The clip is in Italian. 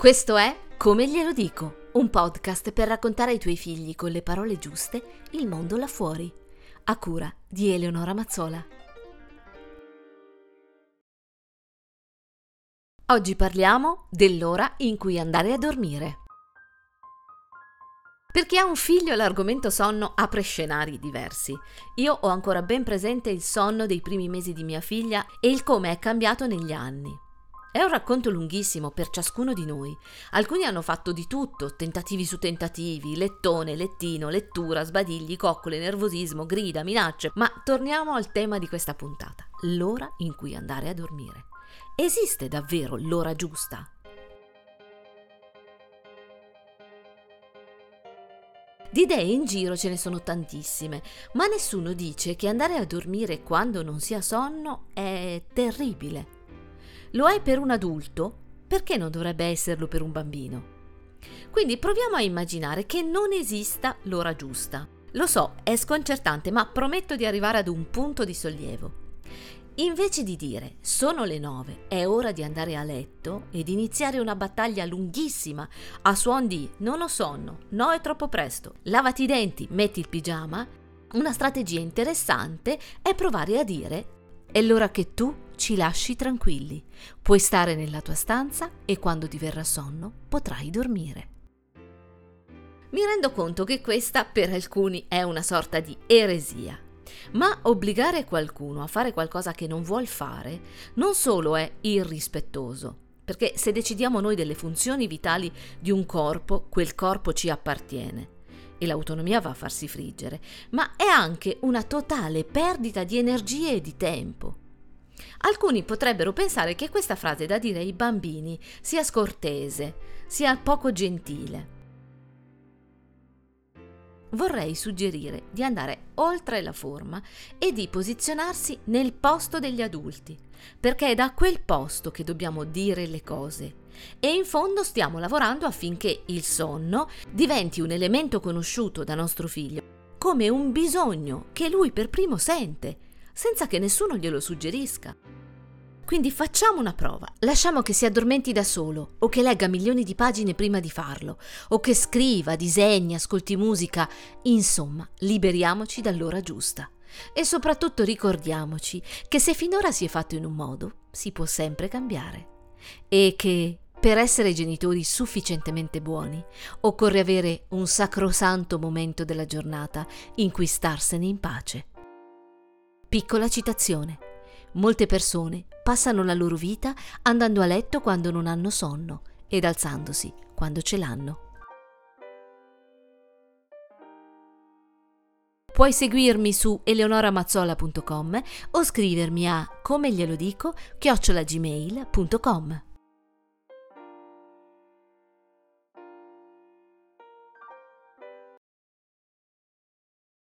Questo è Come glielo dico, un podcast per raccontare ai tuoi figli con le parole giuste il mondo là fuori, a cura di Eleonora Mazzola. Oggi parliamo dell'ora in cui andare a dormire. Per chi ha un figlio l'argomento sonno apre scenari diversi. Io ho ancora ben presente il sonno dei primi mesi di mia figlia e il come è cambiato negli anni. È un racconto lunghissimo per ciascuno di noi. Alcuni hanno fatto di tutto, tentativi su tentativi, lettone, lettino, lettura, sbadigli, coccole, nervosismo, grida, minacce. Ma torniamo al tema di questa puntata, l'ora in cui andare a dormire. Esiste davvero l'ora giusta? Di idee in giro ce ne sono tantissime, ma nessuno dice che andare a dormire quando non si ha sonno è terribile. Lo è per un adulto, perché non dovrebbe esserlo per un bambino? Quindi proviamo a immaginare che non esista l'ora giusta. Lo so, è sconcertante, ma prometto di arrivare ad un punto di sollievo. Invece di dire sono le nove, è ora di andare a letto ed iniziare una battaglia lunghissima a suon di non ho sonno, no è troppo presto, lavati i denti, metti il pigiama, una strategia interessante è provare a dire è l'ora che tu ci lasci tranquilli. Puoi stare nella tua stanza e quando ti verrà sonno potrai dormire. Mi rendo conto che questa per alcuni è una sorta di eresia. Ma obbligare qualcuno a fare qualcosa che non vuol fare non solo è irrispettoso, perché se decidiamo noi delle funzioni vitali di un corpo, quel corpo ci appartiene e l'autonomia va a farsi friggere, ma è anche una totale perdita di energie e di tempo. Alcuni potrebbero pensare che questa frase da dire ai bambini sia scortese, sia poco gentile. Vorrei suggerire di andare oltre la forma e di posizionarsi nel posto degli adulti, perché è da quel posto che dobbiamo dire le cose. E in fondo stiamo lavorando affinché il sonno diventi un elemento conosciuto da nostro figlio come un bisogno che lui per primo sente senza che nessuno glielo suggerisca. Quindi facciamo una prova. Lasciamo che si addormenti da solo, o che legga milioni di pagine prima di farlo, o che scriva, disegni, ascolti musica. Insomma, liberiamoci dall'ora giusta. E soprattutto ricordiamoci che se finora si è fatto in un modo, si può sempre cambiare. E che per essere genitori sufficientemente buoni, occorre avere un sacrosanto momento della giornata in cui starsene in pace. Piccola citazione. Molte persone passano la loro vita andando a letto quando non hanno sonno ed alzandosi quando ce l'hanno. Puoi seguirmi su eleonoramazzola.com o scrivermi a come glielo dico chiocciolagmail.com.